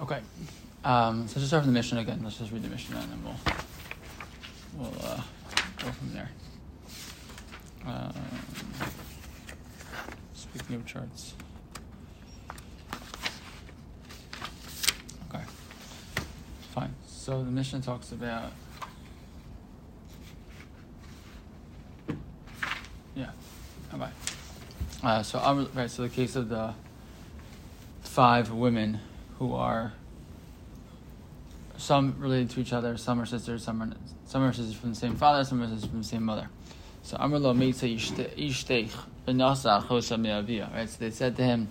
Okay. Um, so let's just start from the Mishnah again. Let's just read the Mishnah and then we'll we'll uh, go from there. Um, speaking of charts. Okay. Fine. So the Mishnah talks about. Yeah. Okay. Uh, so right. So the case of the five women who are some related to each other, some are sisters, some are some are sisters from the same father, some are sisters from the same mother. So Amrlo Meitza Ishteich. Right. So they said to him,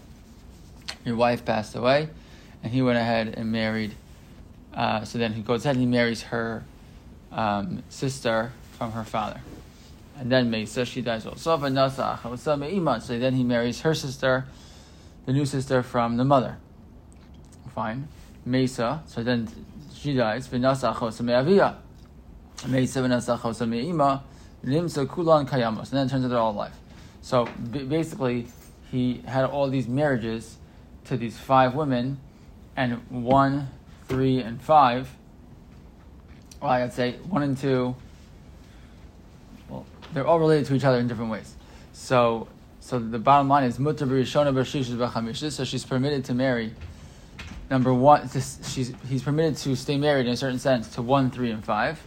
"Your wife passed away," and he went ahead and married. Uh, so then he goes ahead and he marries her um, sister from her father. And then Meisa, she dies. So then he marries her sister, the new sister from the mother. Fine. Mesa, so then she dies. Vinasa chosa me'avia. Mesa vinasa chosa me'ima. Nimsa kulan kayamos. And then it turns out they're all alive. So basically, he had all these marriages to these five women, and one, three, and five. Well, I'd say one and two. Well, they're all related to each other in different ways. So, so the bottom line is mutar b'rishona b'shishis b'chamishes. So she's permitted to marry. Number one, she's he's permitted to stay married in a certain sense to one, three, and five.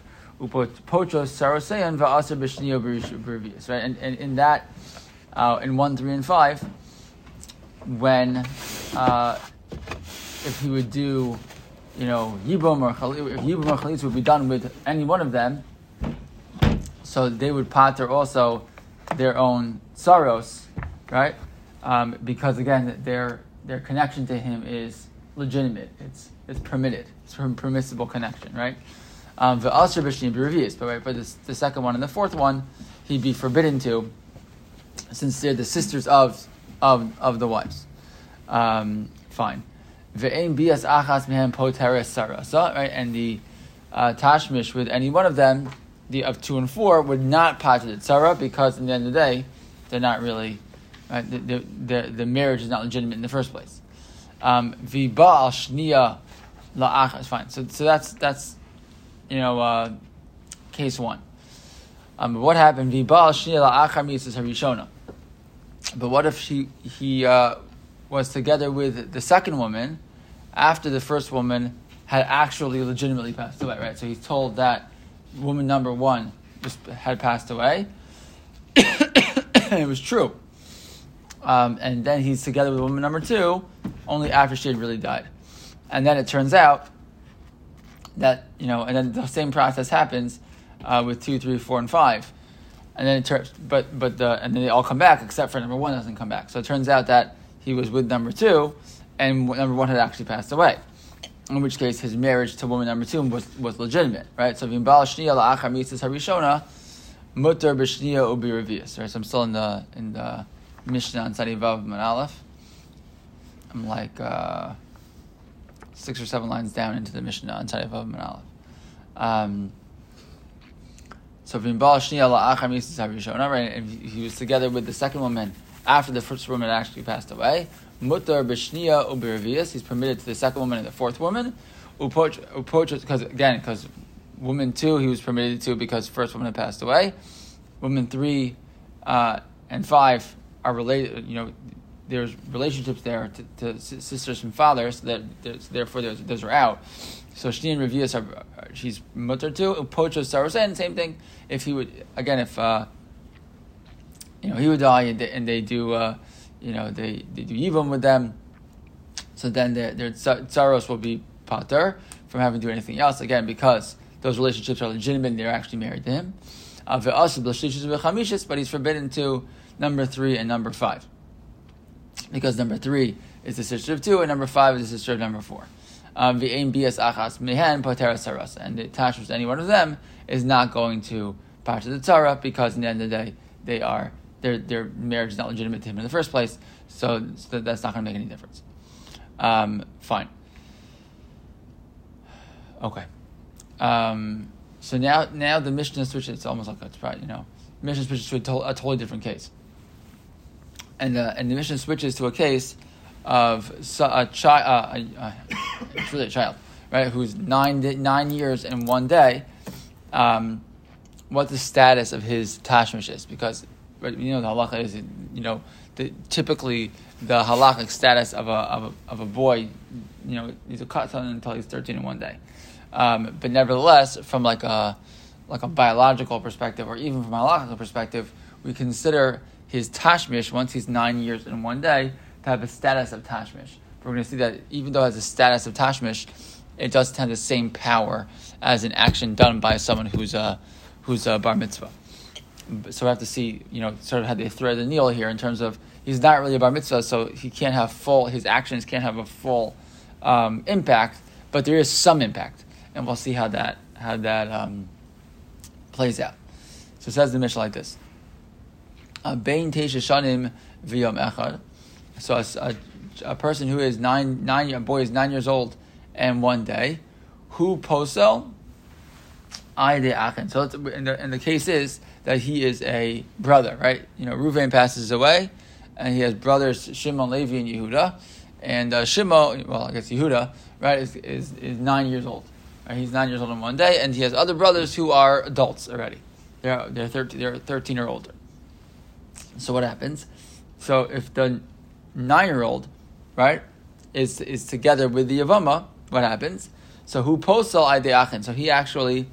Right, and, and in that, uh, in one, three, and five, when uh, if he would do, you know, yibum or chalitza, if yibum or chalitza would be done with any one of them, so they would pater also their own sorrows, right? Um, because again, their their connection to him is legitimate. It's it's permitted. It's a permissible connection, right? Um, but right, but the, the second one and the fourth one, he'd be forbidden to, since they're the sisters of of of the wives. Um, fine. Ve'ein bias achas mehem poteres sarasa, right? And the uh, tashmish with any one of them, the of two and four, would not pater the tzara because in the end of the day, they're not really, right? The, the, the, the marriage is not legitimate in the first place. Um, V'ba'al shnia la'achas. Is fine. So, so that's that's you know uh, case one. Um, what happened? V'ba'al shnia la'achar mitzvah harishona. But what if she he uh, was together with the second woman after the first woman had actually legitimately passed away? Right. So he's told that woman number one just had passed away. it was true. Um, and then he's together with woman number two only after she had really died. And then it turns out that, you know, and then the same process happens uh, with two, three, four, and five. And then it turns, but, but the, and then they all come back except for number one doesn't come back. So it turns out that he was with number two and number one had actually passed away. In which case his marriage to woman number two was, was legitimate, right? So Vimbal Shnia La'achar Harishona, Mutter B'Shnia Ubi right? So I'm still in the, in the, Mishnah on Sadi Vav. I'm like uh, six or seven lines down into the Mishnah on Sadi Vav Man Aleph. Um, so right? And he was together with the second woman after the first woman actually passed away. Mutar b'shnia ubiravias. He's permitted to the second woman and the fourth woman. Upoch, because again, because woman two he was permitted to because first woman had passed away. Woman three uh, and five are related. You know, there's relationships there to, to sisters and fathers. that therefore those are out. So Shni and Revius are she's mutter too. Upocho Sarosen, same thing. If he would again, if uh, you know he would die and they, and they do. Uh, you know, they, they do yibum with them. So then their, their tsaros will be pater from having to do anything else, again, because those relationships are legitimate and they're actually married to him. Uh, but he's forbidden to number three and number five. Because number three is the sister of two, and number five is the sister of number four. Um, and the attachment to any one of them is not going to of the tzara because in the end of the day they are their their marriage is not legitimate to him in the first place, so, so that's not going to make any difference. Um, fine. Okay. Um, so now now the Mishnah switches. It's almost like it's probably you know Mishnah switches to a, to- a totally different case, and the and the Mishnah switches to a case of a child. Uh, it's really a child, right? Who's nine nine years and one day. Um, what the status of his tashmish is, because right, you know the halacha is you know the, typically the halachic status of a, of a, of a boy, you know, he's a katan until he's thirteen in one day. Um, but nevertheless, from like a like a biological perspective, or even from a halachic perspective, we consider his tashmish once he's nine years in one day to have a status of tashmish. We're going to see that even though it has a status of tashmish, it doesn't have the same power as an action done by someone who's a who's a bar mitzvah. So we have to see, you know, sort of how they thread the needle here in terms of he's not really a bar mitzvah, so he can't have full his actions can't have a full um, impact, but there is some impact, and we'll see how that how that um, plays out. So it says the Mishnah like this: Bein teisha shanim v'yom echad. So a, a, person who is nine nine a boy is nine years old and one day, who posel de achin. So in the, and the case is that he is a brother, right? You know, Ruvain passes away, and he has brothers Shimon, Levi, and Yehuda. And uh, Shimon, well, I guess Yehuda, right, is, is, is nine years old. Right? He's nine years old in one day, and he has other brothers who are adults already. They're they're 13, they're 13 or older. So what happens? So if the nine year old, right, is is together with the Yavama, what happens? So who posel achin? So he actually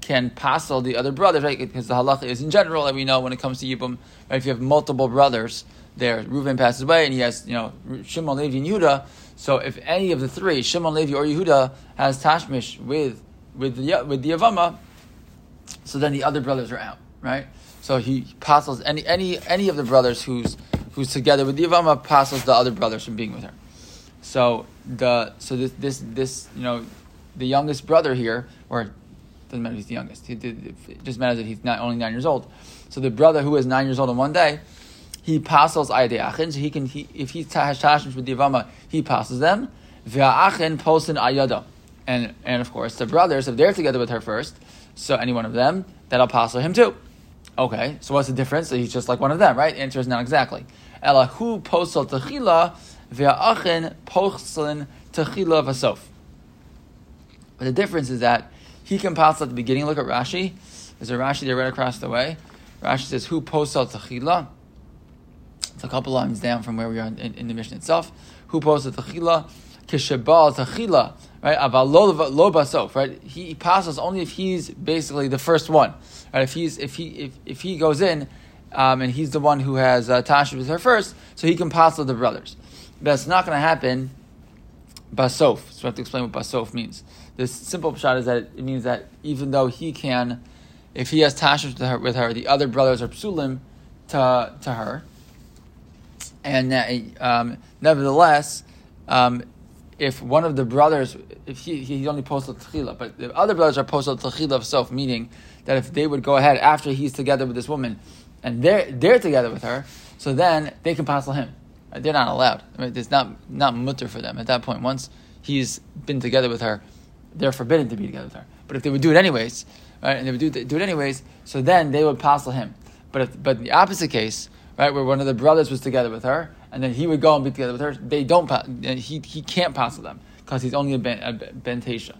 can passel the other brothers, right? Because the halacha is in general that we know when it comes to Yibum, right? If you have multiple brothers there, Reuven passes away and he has, you know, Shimon, Levi, and Yehuda. So if any of the three, Shimon, Levi, or Yehuda, has tashmish with with the with the Yavama, so then the other brothers are out, right? So he passels any any any of the brothers who's who's together with the Yavama passels the other brothers from being with her. So the so this this this you know the youngest brother here or doesn't matter if he's the youngest. It just matters that he's not only nine years old. So the brother who is nine years old on one day, he passes ayde achin. So he can, he, if he has tashmish with the avama, he passes them. Ve'achin posin ayada, and and of course the brothers, if they're together with her first, so any one of them, that'll pass him too. Okay, so what's the difference? He's just like one of them, right? The answer is not exactly. Elahu posel techila ve'achin posin techila vasof. But the difference is that he can pass at the beginning. Look at Rashi. There's a Rashi there right across the way. Rashi says, "Who posel tachila?" It's a couple lines down from where we are in, in the Mishnah itself. Who posel tachila? Kishabal tachila. Right, aval lo basof. Right, he passes only if he's basically the first one. Right, if he's if he if, if he goes in, um, and he's the one who has uh, Tasha with her first, so he can pass the brothers. It's not going to happen. Basof. So we have to explain what basof means. This simple shot is that it means that even though he can, if he has tashmish with her, with her, the other brothers are psulim to, to her. And uh, um, nevertheless, um, if one of the brothers, if he, he only posted tchila, but the other brothers are posted tchila of self, meaning that if they would go ahead after he's together with this woman, and they're they're together with her, so then they can passel him. They're not allowed. I mean, it's not not mutter for them at that point. Once he's been together with her, they're forbidden to be together with her. But if they would do it anyways, right, and they would do, do it anyways, so then they would passel him. But if, but in the opposite case, right, where one of the brothers was together with her, and then he would go and be together with her, they don't. He he can't passel them because he's only a ben, a ben tesha.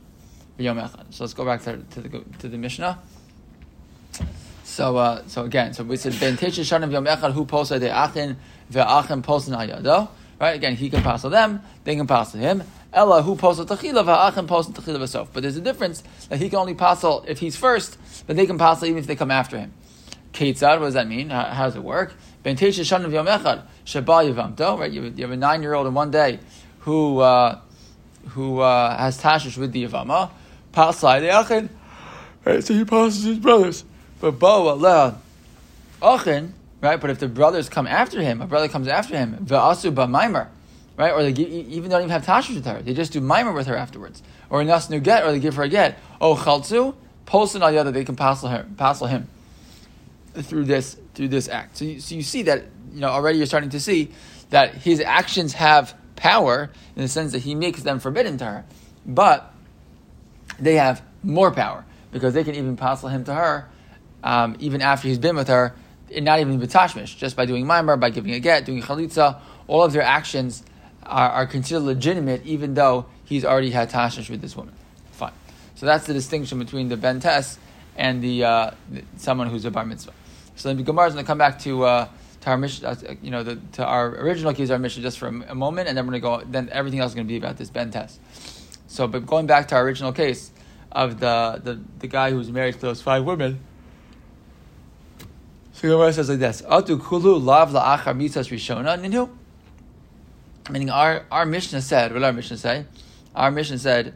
So let's go back to, to the to the Mishnah. So uh, so again, so we said ben tesha shanav yom echad who posted the achin ve'achin posted ayado. Right again, he can passel them, they can passel him. Ella who posel tachila va'achim posel tachila v'sof. But there's a difference that he can only posel if he's first, but they can posel even if they come after him. Ketzad, what does that mean? How, how does it work? Right, you have, you have a nine-year-old in one day who uh, who uh, has tashish with the yavama. Right, so he passes his brothers. But. Right, but if the brothers come after him, a brother comes after him, ba'maimer right? Or they give, even don't even have tashmish with her. They just do mimer with her afterwards. Or nas get, or they give her a get. Oh chaltzu, postin al yada, they can passel her, passel him through this through this act. So you, so you see that you know already you're starting to see that his actions have power in the sense that he makes them forbidden to her, but they have more power because they can even passel him to her um, even after he's been with her, and not even with tashmish, just by doing mimer, by giving a get, doing chalitza, all of their actions are, are considered legitimate, even though he's already had tashmish with this woman. Fine. So that's the distinction between the ben tes and the, uh, the, someone who's a bar mitzvah. So the Gemara is going to come back to. Uh, to our Mishnah, uh, you know, the, to our original case, our Mishnah just for a, a, moment, and then we're going to go. Then everything else is going to be about this ben tes. So, but going back to our original case of the the, the guy who was married to those five women. So the Gemara says like this: Atu kulu lav la'achar mitzas rishona ninu. Meaning, our our Mishnah said, what our Mishnah say? Our Mishnah said,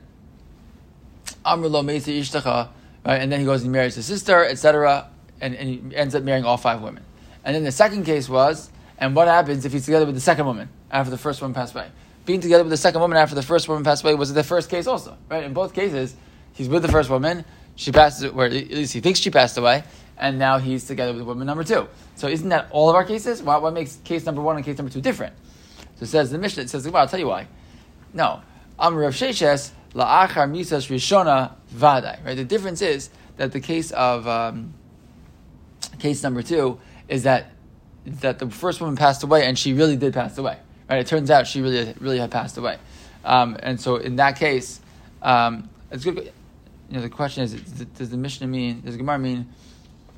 Amr lo ishtacha, right? And then he goes and marries his sister, etc., and, and he ends up marrying all five women. And then the second case was, and what happens if he's together with the second woman after the first woman passed away? Being together with the second woman after the first woman passed away was the first case also, right? In both cases, he's with the first woman, she passes, or at least he thinks she passed away, and now he's together with woman number two. So isn't that all of our cases? Why, what makes case number one and case number two different? So it says the Mishnah, it says, well, I'll tell you why. No. Amr Rav Sheshes, la'achar misas rishona vadai. Right? The difference is that the case of, um, case number two, is that that the first woman passed away and she really did pass away. Right? It turns out she really really had passed away, um, and so in that case, um, it's good. You know, the question is: Does the Mishnah mean? Does Gemara mean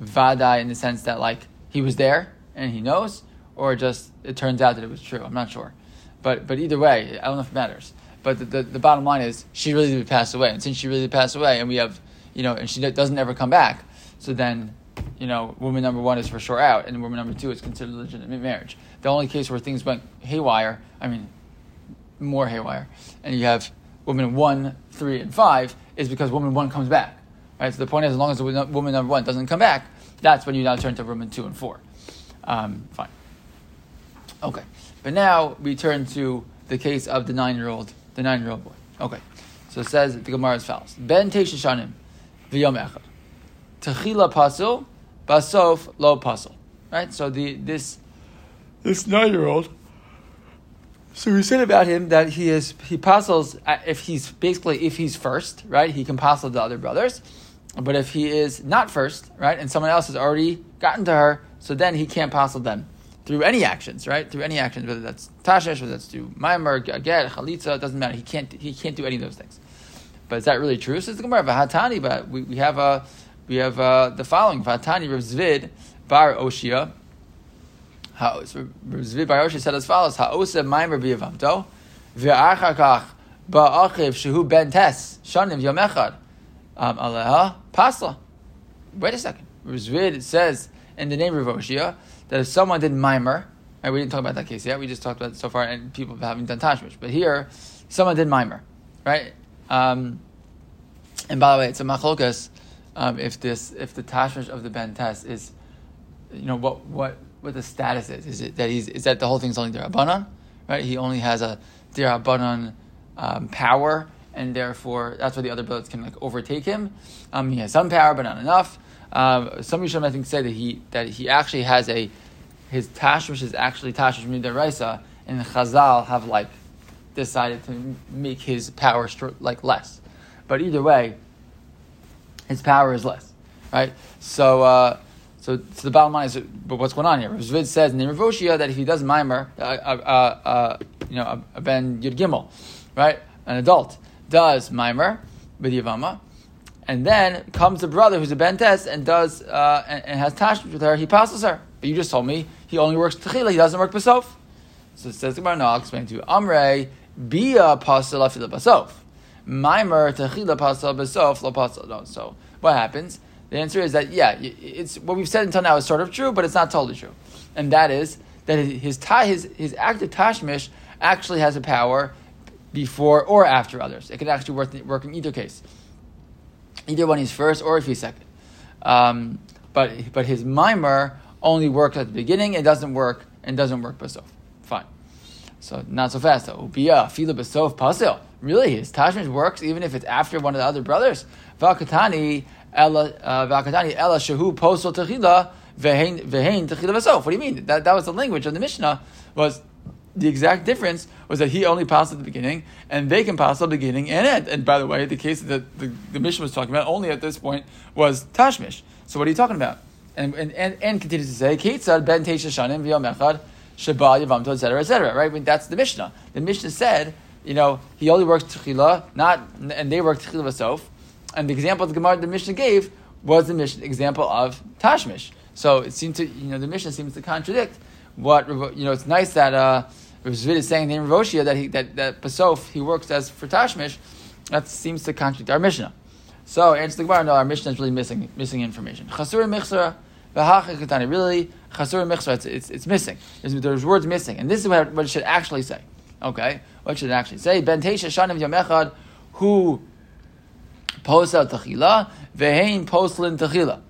vadai in the sense that like he was there and he knows, or just it turns out that it was true? I'm not sure, but but either way, I don't know if it matters. But the, the, the bottom line is she really did pass away, and since she really did pass away, and we have you know, and she doesn't ever come back, so then you know, woman number one is for sure out, and woman number two is considered legitimate marriage. The only case where things went haywire, I mean, more haywire, and you have woman one, three, and five, is because woman one comes back. Right? So the point is, as long as woman number one doesn't come back, that's when you now turn to woman two and four. Um, fine. Okay. But now we turn to the case of the nine-year-old, the nine-year-old boy. Okay. So it says the Gemara is follows: Ben Teshishanim, v'yom echad, techila pasul Basof lo puzzle. Right? So the this this nine year old so we said about him that he is he puzzles uh, if he's basically if he's first, right? He can puzzle the other brothers. But if he is not first, right, and someone else has already gotten to her, so then he can't puzzle them through any actions, right? Through any actions, whether that's tashish, whether that's through maimer, get, chalitza, it doesn't matter. He can't he can't do any of those things. But is that really true? Says the Gemara Hatani, but we, we have a we have uh, the following: Vatani Rav Bar Oshia. Rav Bar Oshia said as follows: Ha'osa Maimer biyavamto ve'achakach ba'achiv shehu ben tes shanim yom echad um, aleha pasla. Wait a second. Rav says in the name of Oshia that if someone did Maimer, right, we didn't talk about that case yet. We just talked about so far, and people haven't done Tashmish. But here, someone did Maimer, right? Um, and by the way, it's a machlokas um, if this if the tashmish of the ben tes is, you know what what what the status is. Is it that he's is that the whole thing's only derabanan, right? He only has a derabanan um, power, and therefore that's why the other brothers can like overtake him. Um, he has some power, but not enough. Um, some Yisham I think say that he that he actually has a his tashmish is actually tashmish midaraisa, and Chazal have like decided to make his power like less. But either way, his power is less, right? So, uh, so, so the bottom line is, but what's going on here? Zvid says in Ravoshia that if he does mimer, uh, uh, uh, you know, a, ben Yud Gimel, right, an adult does mimer with Yavama, and then comes the brother who's a ben tes and does uh, and, and, has tashmish with her, he passes her. But you just told me he only works techila, he doesn't work basof. So it says the. No, I'll explain to you. Amrei bia pasal afila Maimer techila pasal besof lo pasal. So what happens? The answer is that yeah, it's what we've said until now is sort of true, but it's not totally true, and that is that his his his active tashmish actually has a power before or after others. It could actually work, work in either case, either when he's first or if he's second. Um, but but his mimer only works at the beginning. It doesn't work and doesn't work besof. Fine. So not so fast though. Ubia fila besof pasil. Really, his tashmish works even if it's after one of the other brothers. Vakatani ella uh, vakatani ella shehu posel techila vehein vehein techila besof. What do you mean? That that was the language of the Mishnah. Was the exact difference was that he only passed at the beginning, and they can pass at the beginning and end. And by the way, the case that the, the Mishnah was talking about only at this point was tashmish. So what are you talking about? And and, and, and continues to say, Ketzad ben teisha shanim v'yom echad Sheba Yavamto, etc., etc. Right? I mean, that's the Mishnah. The Mishnah said, you know, he only works Techila, not, and they work Techila Vasof. And the example the Gemara, the Mishnah gave was the Mishnah, example of Tashmish. So it seems to, you know, the Mishnah seems to contradict what, you know, it's nice that, uh, Rizvid is saying in Roshia that he, that, that Pasof, he works as for Tashmish. That seems to contradict our Mishnah. So, answer the Gemara, no, our Mishnah is really missing, missing information. Chasur Michsara, Really, Chasur Michsara, it's, it's, it's missing. There's, there's words missing. And this is what, what it should actually say. Okay? What should it actually say? Ben Teisha Shanim Yom who posa Techila, Vehain Poslin Techila.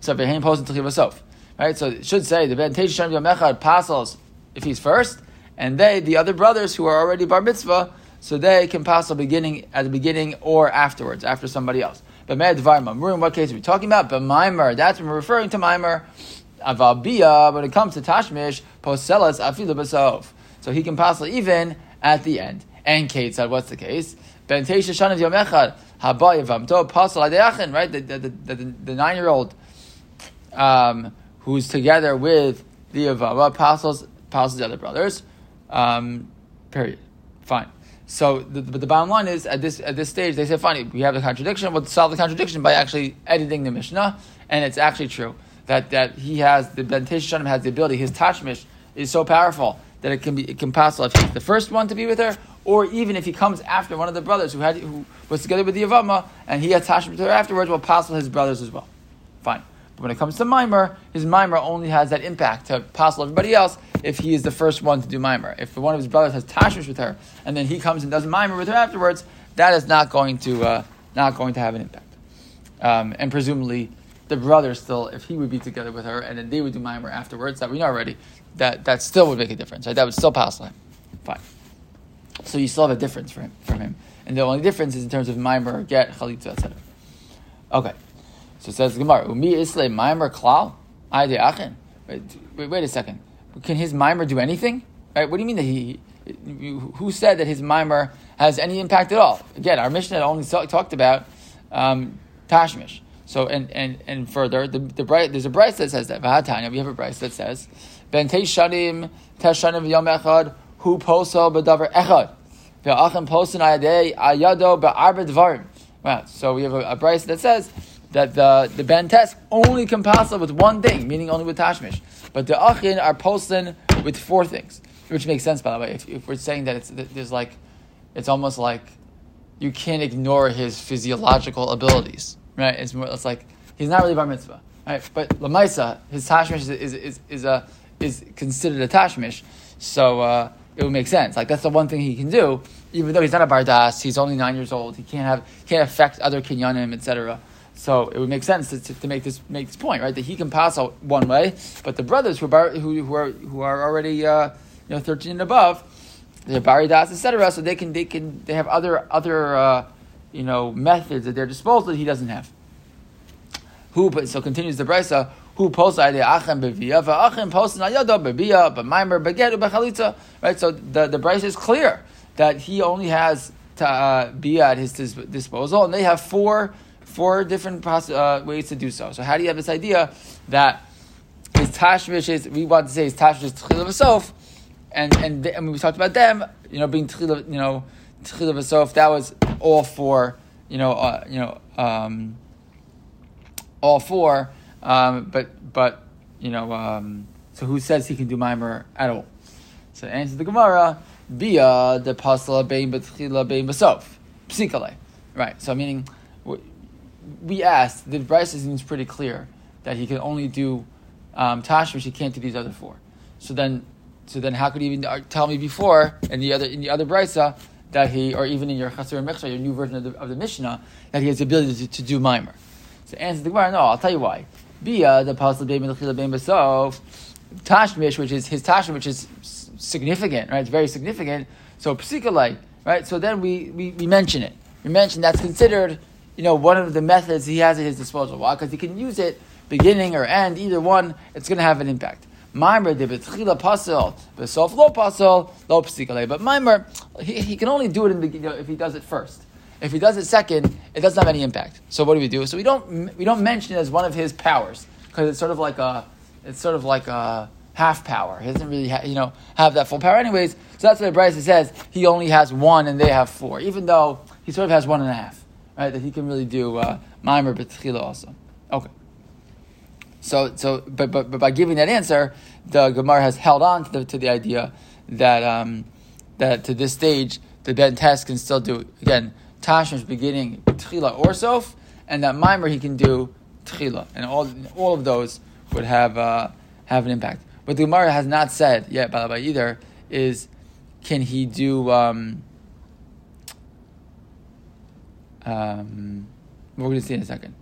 So, Vehain Poslin Techila Sof. Right? So, it should say, the Ben Teisha Shanim Yom Echad if he's first, and they, the other brothers who are already bar mitzvah, so they can pass beginning at the beginning or afterwards, after somebody else. But We're in what case are we talking about? But Maimer, that's when we're referring to Maimer. Avabia, when it comes to Tashmish, Poselas Afilu Basov. So he can pass even at the end. And Kate said, what's the case? Ben Teisha Shanav Yavamto, Pasal right? The, the, the, the, nine year old um, who's together with the Yavama passes, passes the other brothers. Um, period. Fine. So, the, but the bottom line is, at this at this stage, they said, "Fine, we have the contradiction. We'll solve the contradiction by actually editing the Mishnah." And it's actually true that, that he has the Ben Shanim has the ability. His tashmish is so powerful that it can be it can pass if he's the first one to be with her, or even if he comes after one of the brothers who had who was together with the Yavama and he tashmish with her afterwards, will pass his brothers as well. Fine. But when it comes to Mimer, his Mimer only has that impact to passel everybody else if he is the first one to do Mimer. If one of his brothers has Tashmish with her, and then he comes and does Mimer with her afterwards, that is not going to, uh, not going to have an impact. Um, and presumably, the brother still, if he would be together with her, and then they would do Mimer afterwards, that we know already, that, that still would make a difference. Right? That would still pass him. Fine. So you still have a difference for him, from him. And the only difference is in terms of Mimer, get, Chalitza, etc. Okay. So it says Gemara, Umi Isle Maimer Klal? Achin. Wait, wait a second. Can his mimer do anything? Right? What do you mean that he? Who said that his mimer has any impact at all? Again, our Mishnah only talked about um, tashmish. So and and and further, the, the bright there's a Brisa that says that. We have a Brisa that says Ben Teishanim Teshanim Yom Echad Hu Poso B'Davar Echad Ve'Achem Posin Ayadei Ayado Be'Arba Dvarim. Right. So we have a, a that says that the, the Ben Tes only can pass with one thing, meaning only with Tashmish. But the Achin are posting with four things, which makes sense, by the way. If, if we're saying that it's, there's like, it's almost like you can't ignore his physiological abilities, right? It's more, it's like, he's not really bar mitzvah, right? But Lamaisa, his Tashmish is, is, is, is, a, is considered a Tashmish, so uh, it would make sense. Like, that's the one thing he can do, even though he's not a Bardas, he's only nine years old, he can't have, can't affect other Kinyanim, etc. So it would make sense to, to, to, make this make this point, right? That he can pass out one way, but the brothers who are who, who are who are already uh, you know thirteen and above, they're baridas, etc. So they can they can they have other other uh, you know methods at their disposal that he doesn't have. Who but so continues the brisa who posts the achem bevia va'achem posts ayado bevia b'maimer begetu b'chalitza. Right. So the the brisa is clear that he only has to uh, be at his disposal, and they have four four different uh, ways to do so. So how do you have this idea that his tashmish is, we want to say his tashmish is tchil of and, and, and we talked about them, you know, being tchil you know, tchil of that was all four, you know, uh, you know, um, all four, um, but, but, you know, um, so who says he can do mimer at all? So answer the Gemara, bia the pasla bein betchila bein basof, psikale. Right, so meaning, we asked, the Brisa seems pretty clear that he can only do um, Tashmish, he can't do these other four. So then, so then, how could he even uh, tell me before in the other in the other Brisa that he, or even in your Chasur Mechsha, your new version of the, of the Mishnah, that he has the ability to, to do Mimer? So answer the Gemara, no, I'll tell you why. Bia the Pasal Bein Melchila Bein Basov Tashmish, which is his Tashmish, which is significant, right? It's very significant. So Psikalai, right? So then we, we, we mention it. We mention that's considered you know, one of the methods he has at his disposal. Why? Because he can use it beginning or end, either one, it's going to have an impact. Mimer de betchila pasul, besof lo pasul, lo psikale. But mimer, he, he can only do it in the, you know, if he does it first. If he does it second, it doesn't have any impact. So what do we do? So we don't we don't mention it as one of his powers because it's sort of like a it's sort of like a half power. He doesn't really, ha- you know, have that full power, anyways. So that's why Brisa says he only has one and they have four, even though he sort of has one and a half, right? That he can really do uh, Maimer B'tchila also. Okay. So, so, but, but, but by giving that answer, the Gemara has held on to the, to the idea that um, that to this stage the Ben Tes can still do again Tashmish beginning Tchila or Sof, and that Mimer he can do Tchila, and all all of those would have uh, have an impact. But the Gemara has not said yet, by the way, either is can he do um, um, we're going to see in a second.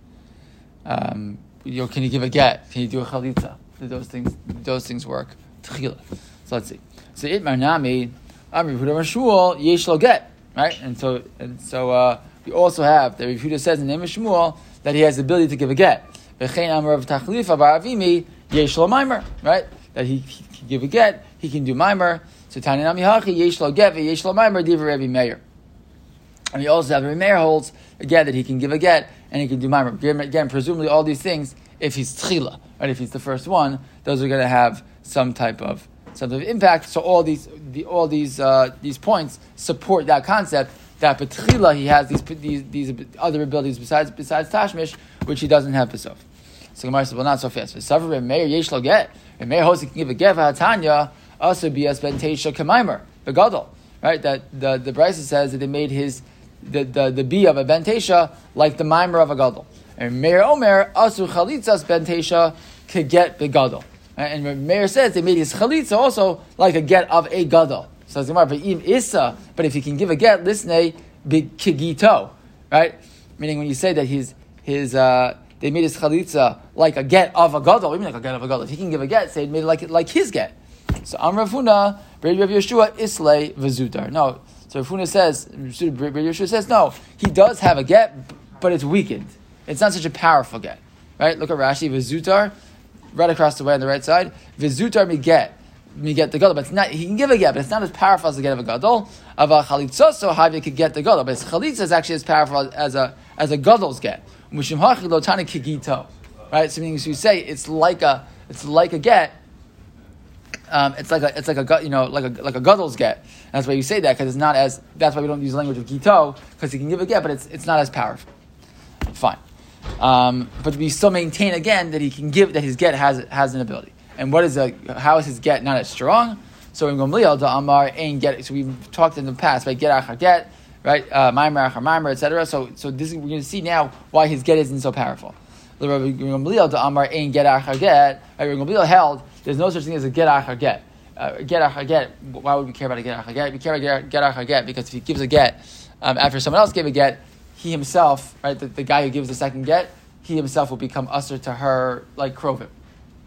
Um, you know, can you give a get? Can you do a chalitza? Do those things those things work? Tchila. So let's see. So it marnami Amri yesh lo get right, and so and so uh, we also have that Yehuda says in the name of Shmuel that he has the ability to give a get. Right that he, he can give a get, he can do mimer. So Tani Nami Hachi yesh lo get mimer diva Rebbe Meir. And we also have Rebbe Meir holds again that he can give a get and he can do mimer. Again, presumably all these things, if he's tchila, right, if he's the first one, those are going to have some type of type of impact. So all these the, all these uh, these points support that concept that betchila he has these, these these other abilities besides besides tashmish, which he doesn't have besof. So Gemara says, well, not so fast. V'savar Meir yesh lo get. Meir he can give a get v'hatanya also be as ben teisha kemaimer begadol. Right, that the the Brisa says that they made his the the, the b of a ben teisha like the mimer of a gadol. And Meir Omer asu chalitzas ben teisha could get begadol. And Meir says they made his chalitza also like a get of a gadol. So Gemara, im issa, but if he can give a get, listen, big kigito, right? Meaning when you say that his his uh, they made his chalitza like a get of a gadol. Even like a get of a gadol. If he can give a get, say it made it like like his get. So Amravuna, Rav Yeshua, Islay Vazudar. No, so Rav Huna says, Rav Yeshua says no. He does have a get, but it's weakened. It's not such a powerful get, right? Look at Rashi Vazutar, right across the way on the right side. Vizutar me get me get the gadol, but it's not. He can give a get, but it's not as powerful as the get of a gadol. Of a chalitza, so Havi could get the gadol, but his chalitza is actually as powerful as a as a gadol's get. Mushim hachi lotani kigito, right? So meaning so you say it's like a it's like a get. Um, it's like a it's like a you know like a like a gadol's get. And that's why you say that because it's not as that's why we don't use language of gito because he can give a get, but it's it's not as powerful. Fine. Um, but we still maintain again that he can give that his get has has an ability. And what is a how is his get not as strong? So in Gomliel the Amar ain't get. So we've talked in the past, right? Get achar get, right? Uh, Maimer achar maimer, etc. So so this we're going to see now why his get isn't so powerful. The Gomliel the Amar ain't get achar get. Right? Gomliel held there's no such thing as a get achar get. Uh, get achar get. Why would we care about a get achar get? We care about get achar get because if he gives a get um, after someone else gave a get, he himself, right, the, the, guy who gives the second get, he himself will become usher to her like Krovim.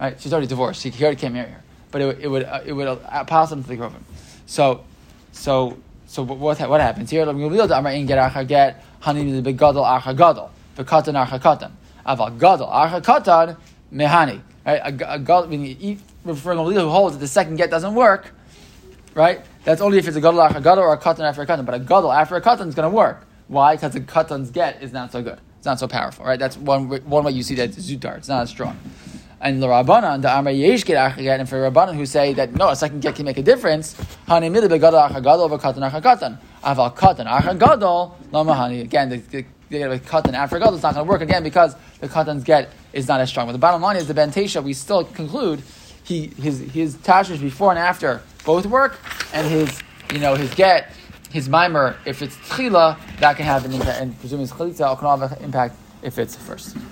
Right? She's already divorced. He, he already can't marry her. But it, it would uh, it would uh, pass him to the Krovim. So so so what what happens here? Get get honey the archa gadol the katan right a, a gadol eat referring to who holds that the second get doesn't work right that's only if it's a gadol archa gadol or a katan after a katan but a gadol after a katan is going to work why? Because the katan's get is not so good. It's not so powerful, right? That's one one way you see that zutar. It's not as strong. And the Rabbanan, the Amar Yesh get achagat, and for Rabbanan who say that no, a second get can make a difference, Hani mili begadol achagadol over katan achakatan. Aval katan achagadol hani. Again, the, the, the katan after gadol is not going to work again because the katan's get is not as strong. But the bottom line is the bentesha. We still conclude he his his tashish before and after both work, and his you know his get his mimer, if it's tchila, that can have an impact, and presuming it's chalitza, can have an impact if it's first.